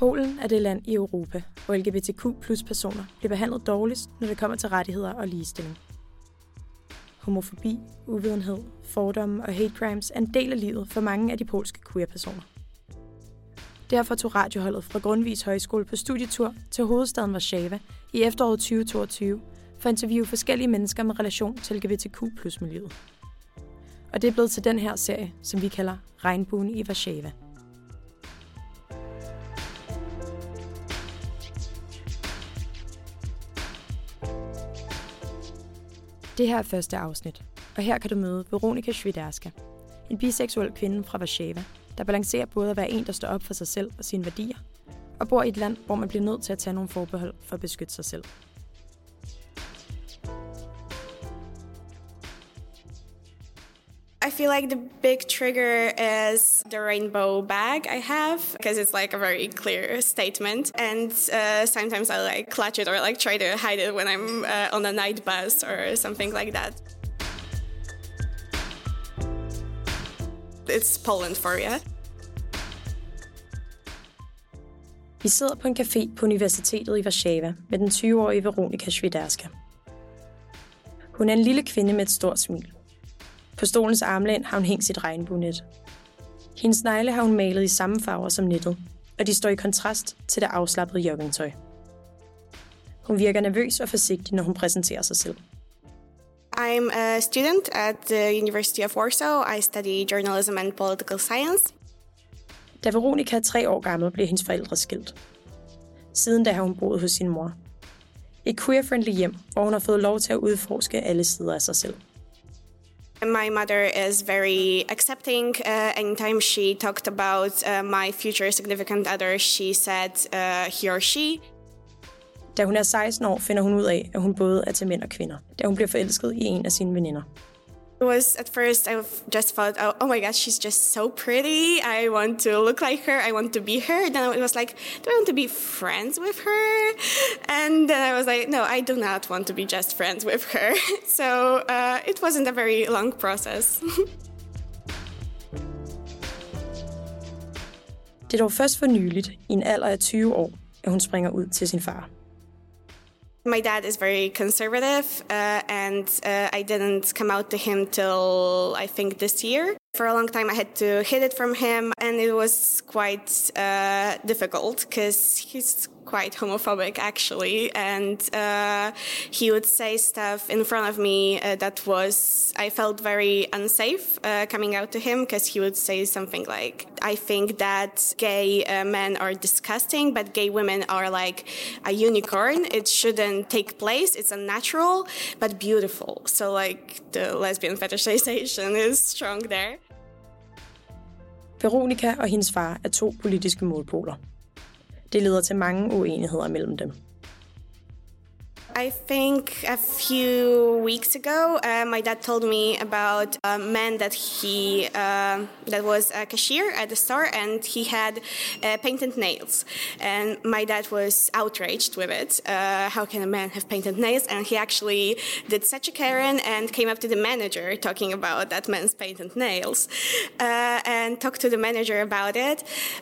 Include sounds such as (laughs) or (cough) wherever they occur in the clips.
Polen er det land i Europa, hvor LGBTQ plus personer bliver behandlet dårligst, når det kommer til rettigheder og ligestilling. Homofobi, uvidenhed, fordomme og hate crimes er en del af livet for mange af de polske queer-personer. Derfor tog radioholdet fra Grundvis Højskole på studietur til hovedstaden Warszawa i efteråret 2022 for at interviewe forskellige mennesker med relation til LGBTQ plus miljøet. Og det er blevet til den her serie, som vi kalder Regnbuen i Warszawa. Det her er første afsnit, og her kan du møde Veronika Sviderska, en biseksuel kvinde fra Warszawa, der balancerer både at være en, der står op for sig selv og sine værdier, og bor i et land, hvor man bliver nødt til at tage nogle forbehold for at beskytte sig selv. I feel like the big trigger is the rainbow bag I have because it's like a very clear statement. And uh, sometimes I like clutch it or like try to hide it when I'm uh, on a night bus or something like that. It's Poland for you. Vi sidder på en café på Universitetet i Warszawa med den 20-årige Veronika Sviderska. Hun er en lille kvinde med et stort smil. På stolens armlæn har hun hængt sit regnbuenet. Hendes negle har hun malet i samme farver som nettet, og de står i kontrast til det afslappede joggingtøj. Hun virker nervøs og forsigtig, når hun præsenterer sig selv. I'm a student at the University of Warsaw. I study journalism and political science. Da Veronika er tre år gammel, bliver hendes forældre skilt. Siden da har hun boet hos sin mor. Et queer-friendly hjem, hvor hun har fået lov til at udforske alle sider af sig selv. My mother is very accepting. Uh, anytime she talked about uh, my future significant other, she said uh, he or she. Da hun er 16 år, finder hun ud af, at hun både er til mænd og kvinder, da hun bliver forelsket i en af sine veninder. Was at first I just thought, oh, oh, my god, she's just so pretty. I want to look like her. I want to be her. Then it was like, do I want to be friends with her? And then I was like, no, I do not want to be just friends with her. (laughs) so uh, it wasn't a very long process. (laughs) Det er dog først for nyligt, i en alder af 20 år, at hun springer ud til sin far. My dad is very conservative, uh, and uh, I didn't come out to him till I think this year. For a long time, I had to hide it from him, and it was quite uh, difficult because he's quite homophobic actually, and uh, he would say stuff in front of me uh, that was I felt very unsafe uh, coming out to him because he would say something like, "I think that gay uh, men are disgusting, but gay women are like a unicorn. It shouldn't take place. It's unnatural, but beautiful." So like the lesbian fetishization is strong there. Veronika og hendes far er to politiske målpoler. Det leder til mange uenigheder mellem dem. I think a few weeks ago, uh, my dad told me about a man that he uh, that was a cashier at the store, and he had uh, painted nails. And my dad was outraged with it. Uh, how can a man have painted nails? And he actually did such a Karen and came up to the manager talking about that man's painted nails, uh, and talked to the manager about it.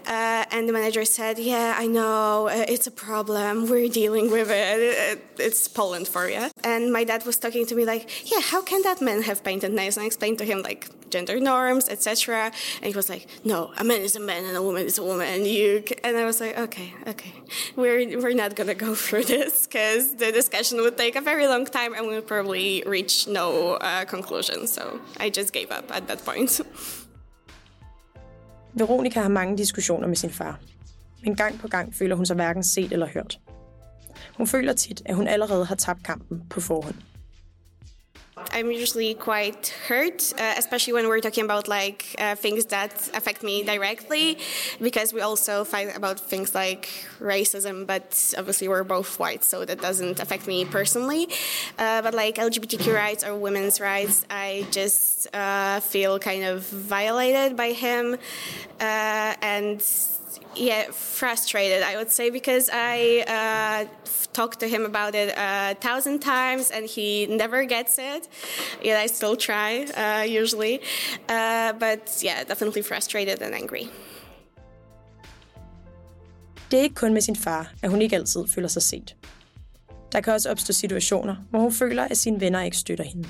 Uh, and the manager said, "Yeah, I know it's a problem. We're dealing with it. It's Poland for you. And my dad was talking to me like, yeah, how can that man have painted nails? And I explained to him like gender norms, etc. And he was like, no, a man is a man and a woman is a woman. And you, and I was like, okay, okay, we're we're not gonna go (laughs) through this because the discussion would take a very long time and we would probably reach no uh, conclusion. So I just gave up at that point. Veronika har mange diskussioner med sin far. Men gang på gang føler hun sig hverken set eller hørt. Hun føler tit, at hun allerede har tabt kampen på forhånd. I'm usually quite hurt, uh, especially when we're talking about like uh, things that affect me directly, because we also fight about things like racism. But obviously, we're both white, so that doesn't affect me personally. Uh, but like LGBTQ rights or women's rights, I just uh, feel kind of violated by him, uh, and yeah, frustrated, I would say, because I uh, talked to him about it a thousand times and he never gets it. Yet I still try, uh, usually. Uh, but yeah, definitely frustrated and angry. Det er ikke kun med sin far, at hun ikke altid føler sig set. Der kan også opstå situationer, hvor hun føler, at sine venner ikke støtter hende.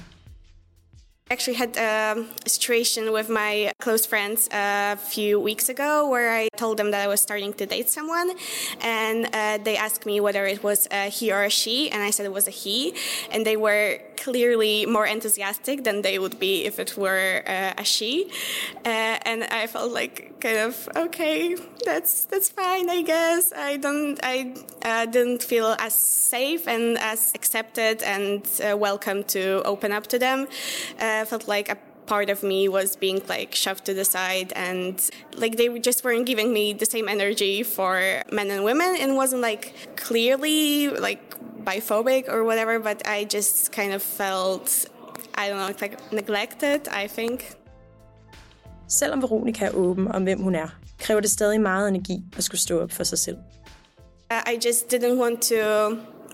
Actually had a situation with my close friends a few weeks ago where I told them that I was starting to date someone, and uh, they asked me whether it was a he or a she, and I said it was a he, and they were clearly more enthusiastic than they would be if it were uh, a she, uh, and I felt like kind of okay, that's that's fine, I guess. I don't, I uh, didn't feel as safe and as accepted and uh, welcome to open up to them. Uh, felt like a part of me was being like shoved to the side and like they just weren't giving me the same energy for men and women and wasn't like clearly like biphobic or whatever but i just kind of felt i don't know like neglected i think Selvom Veronica er åben om, hvem hun er, kræver det stadig meget energi at skulle stå op for sig selv. I just didn't want to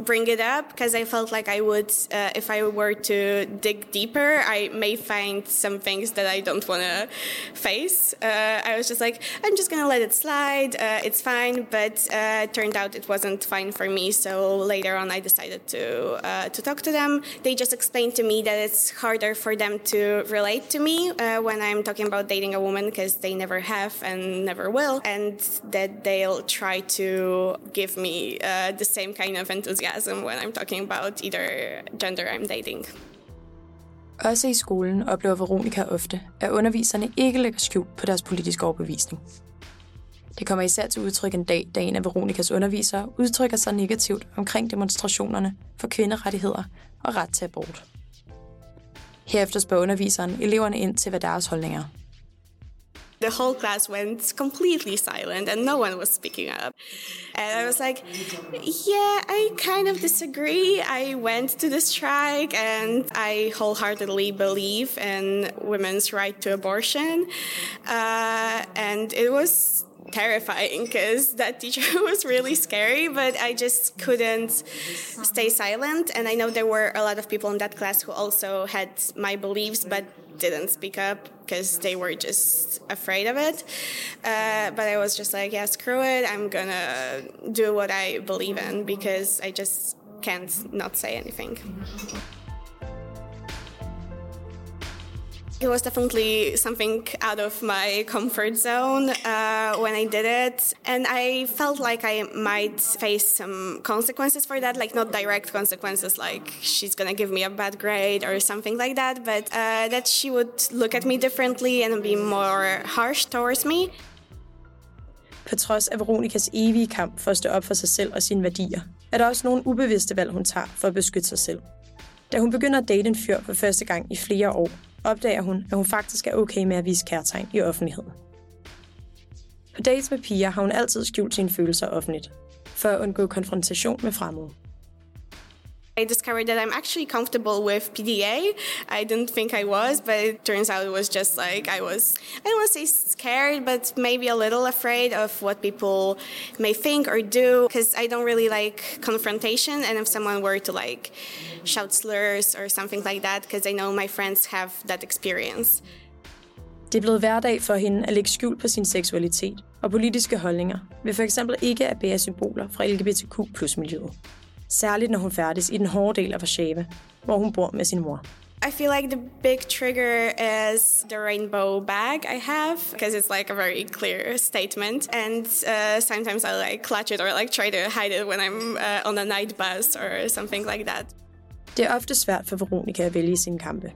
bring it up because I felt like I would, uh, if I were to dig deeper, I may find some things that I don't want to face. Uh, I was just like, I'm just gonna let it slide. Uh, it's fine, but uh, it turned out it wasn't fine for me. So later on, I decided to uh, to talk to them. They just explained to me that it's harder for them to relate to me uh, when I'm talking about dating a woman because they never have and never will, and that they'll try to give me the same kind of enthusiasm enthusiasm when I'm talking about either gender I'm dating. Også i skolen oplever Veronica ofte, at underviserne ikke lægger skjul på deres politiske overbevisning. Det kommer især til udtryk en dag, da en af Veronikas undervisere udtrykker sig negativt omkring demonstrationerne for kvinderettigheder og ret til abort. Herefter spørger underviseren eleverne ind til, hvad deres holdninger er. The whole class went completely silent and no one was speaking up. And I was like, yeah, I kind of disagree. I went to the strike and I wholeheartedly believe in women's right to abortion. Uh, and it was terrifying because that teacher (laughs) was really scary, but I just couldn't stay silent. And I know there were a lot of people in that class who also had my beliefs, but didn't speak up because they were just afraid of it. Uh, but I was just like, yeah, screw it. I'm gonna do what I believe in because I just can't not say anything. It was definitely something out of my comfort zone uh, when I did it. And I felt like I might face some consequences for that, like not direct consequences, like she's going to give me a bad grade or something like that, but uh, that she would look at me differently and be more harsh towards me. På trods af Veronicas evige kamp for at stå op for sig selv og sine værdier, er der også nogle ubevidste valg, hun tager for at beskytte sig selv. Da hun begynder at date en fyr for første gang i flere år, opdager hun, at hun faktisk er okay med at vise kærtegn i offentligheden. På dates med piger har hun altid skjult sine følelser offentligt, for at undgå konfrontation med fremmede. I discovered that I'm actually comfortable with PDA. I didn't think I was, but it turns out it was just like I was, I don't want to say scared, but maybe a little afraid of what people may think or do because I don't really like confrontation. And if someone were to like shout slurs or something like that, because I know my friends have that experience. Det er blevet hverdag for hende at lægge skjul på sin seksualitet og politiske holdninger, ved for eksempel ikke at bære symboler fra LGBTQ plus miljøet. Særligt når hun færdes i den hårde del af Warszawa, hvor hun bor med sin mor. I feel like the big trigger is the rainbow bag I have because it's like a very clear statement. And uh, sometimes I like clutch it or like try to hide it when I'm uh, on a night bus or something like that. Det er ofte svært for Veronica at vælge sine kampe.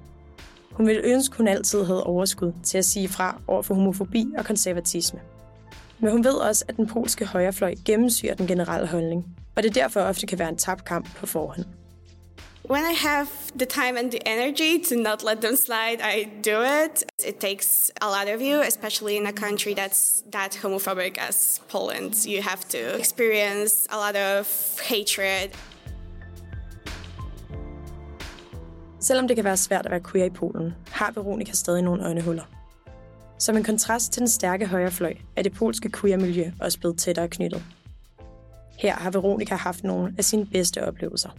Hun ville ønske, hun altid havde overskud til at sige fra over for homofobi og konservatisme. Men hun ved også, at den polske højrefløj gennemsyrer den generelle holdning, og det derfor ofte kan være en tabt kamp på forhånd. When I have the time and the energy to not let them slide, I do it. It takes a lot of you, especially in a country that's that homophobic as Poland. You have to experience a lot of hatred. Selvom det kan være svært at være queer i Polen, har Veronica stadig nogle øjnehuller. Som en kontrast til den stærke højrefløj, er det polske queer-miljø også blevet tættere knyttet. Her har Veronica haft nogle af sine bedste oplevelser.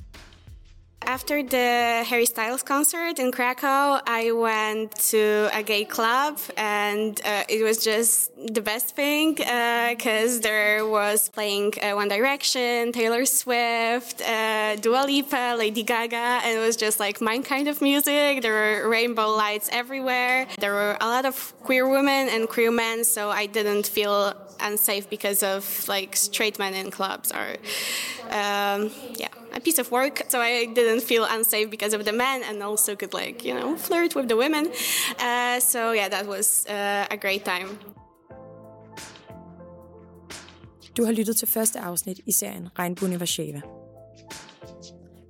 After the Harry Styles concert in Krakow, I went to a gay club, and uh, it was just the best thing because uh, there was playing uh, One Direction, Taylor Swift, uh, Dua Lipa, Lady Gaga, and it was just like my kind of music. There were rainbow lights everywhere. There were a lot of queer women and queer men, so I didn't feel unsafe because of like straight men in clubs or um, yeah a piece of work so i didn't feel unsafe because of the men and also could like you know flirt with the women uh, so yeah that was uh, a great time Du har lyttet til første afsnit i serien Regnbuen i Warszawa.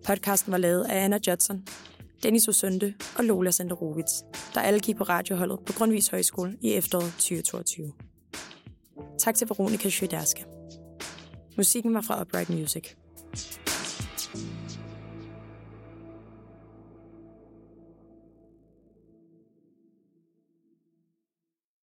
Podcasten var lavet af Anna Judson, Dennis Osunde og Lola Senderovits, der alle gik på radioholdet på Grundtvigs Højskole i efteråret 2022. Tak til Veronika Sviderska. Musikken var fra Upright Music.